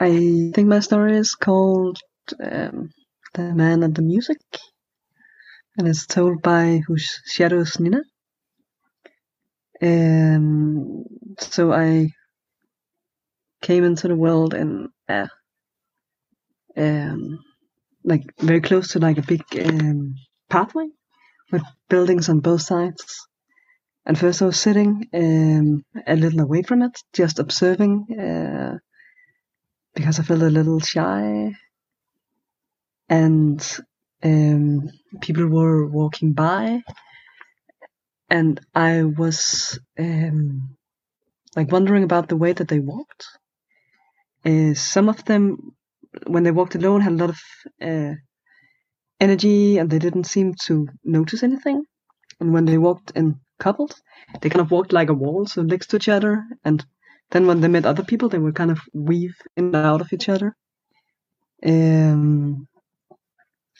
I think my story is called um, The Man and the Music, and it's told by Whose Shadows Nina. Um, so I came into the world in um, like very close to like a big um, pathway with buildings on both sides. And first I was sitting um, a little away from it, just observing, uh, because I felt a little shy. And um, people were walking by, and I was um, like wondering about the way that they walked. Uh, some of them, when they walked alone, had a lot of uh, energy, and they didn't seem to notice anything. And when they walked in couples, they kind of walked like a wall, so next to each other. And then when they met other people, they would kind of weave in and out of each other. Um,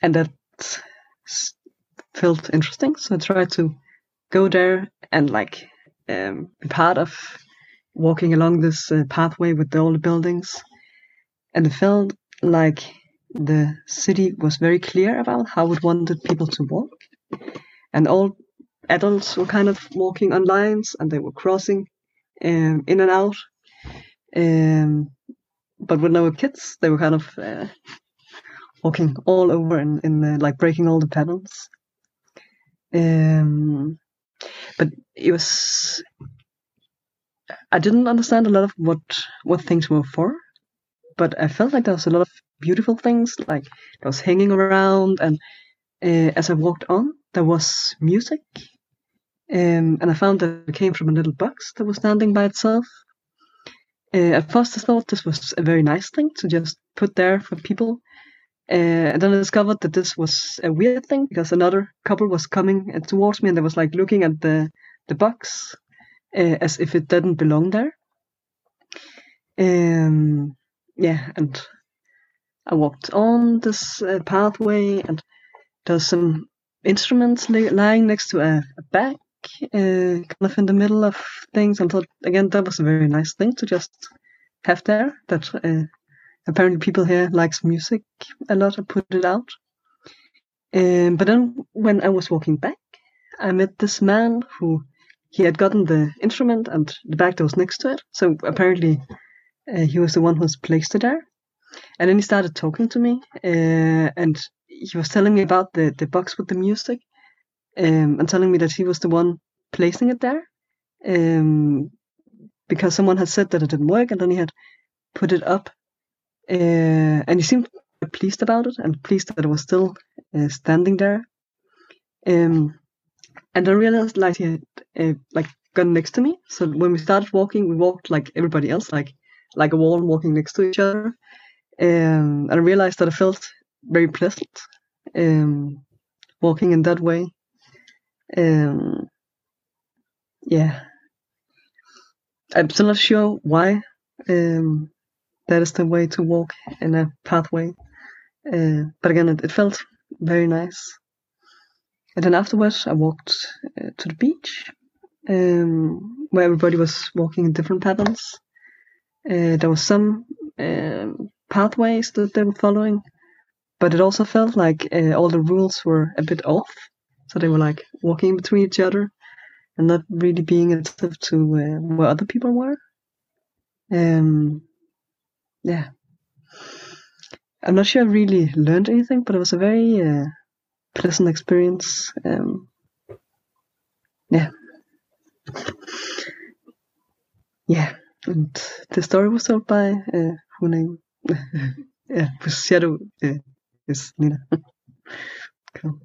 and that felt interesting, so I tried to go there and like um, be part of walking along this uh, pathway with the buildings. And it felt like the city was very clear about how it wanted people to walk. And all adults were kind of walking on lines and they were crossing um, in and out. Um, but when they were kids, they were kind of uh, walking all over and in, in like breaking all the patterns. Um, but it was I didn't understand a lot of what what things were for, but I felt like there was a lot of beautiful things like that was hanging around, and uh, as I walked on, there was music, um, and I found that it came from a little box that was standing by itself. Uh, at first, I thought this was a very nice thing to just put there for people, uh, and then I discovered that this was a weird thing because another couple was coming towards me and they was like looking at the the box uh, as if it didn't belong there. Um, yeah, and I walked on this uh, pathway, and there's some instruments li- lying next to a, a bag, uh, kind of in the middle of things. And thought again that was a very nice thing to just have there. That uh, apparently people here likes music a lot. I put it out. Um, but then when I was walking back, I met this man who he had gotten the instrument and the bag that was next to it. So apparently, uh, he was the one who placed it there. And then he started talking to me, uh, and he was telling me about the, the box with the music, um, and telling me that he was the one placing it there, um, because someone had said that it didn't work, and then he had put it up, uh, and he seemed pleased about it, and pleased that it was still uh, standing there. Um, and I realized like he had uh, like got next to me. So when we started walking, we walked like everybody else, like like a wall walking next to each other. Um, and I realized that I felt very pleasant um, walking in that way. Um, yeah, I'm still not sure why um, that is the way to walk in a pathway. Uh, but again, it, it felt very nice. And then afterwards, I walked uh, to the beach, um, where everybody was walking in different patterns. Uh, there was some um, pathways that they were following, but it also felt like uh, all the rules were a bit off. So they were like walking between each other and not really being attentive to uh, where other people were. Um, yeah. I'm not sure I really learned anything, but it was a very uh, pleasant experience. Um, yeah. Yeah. And the story was told by uh, who name? yeah, whose shadow uh, Nina. cool.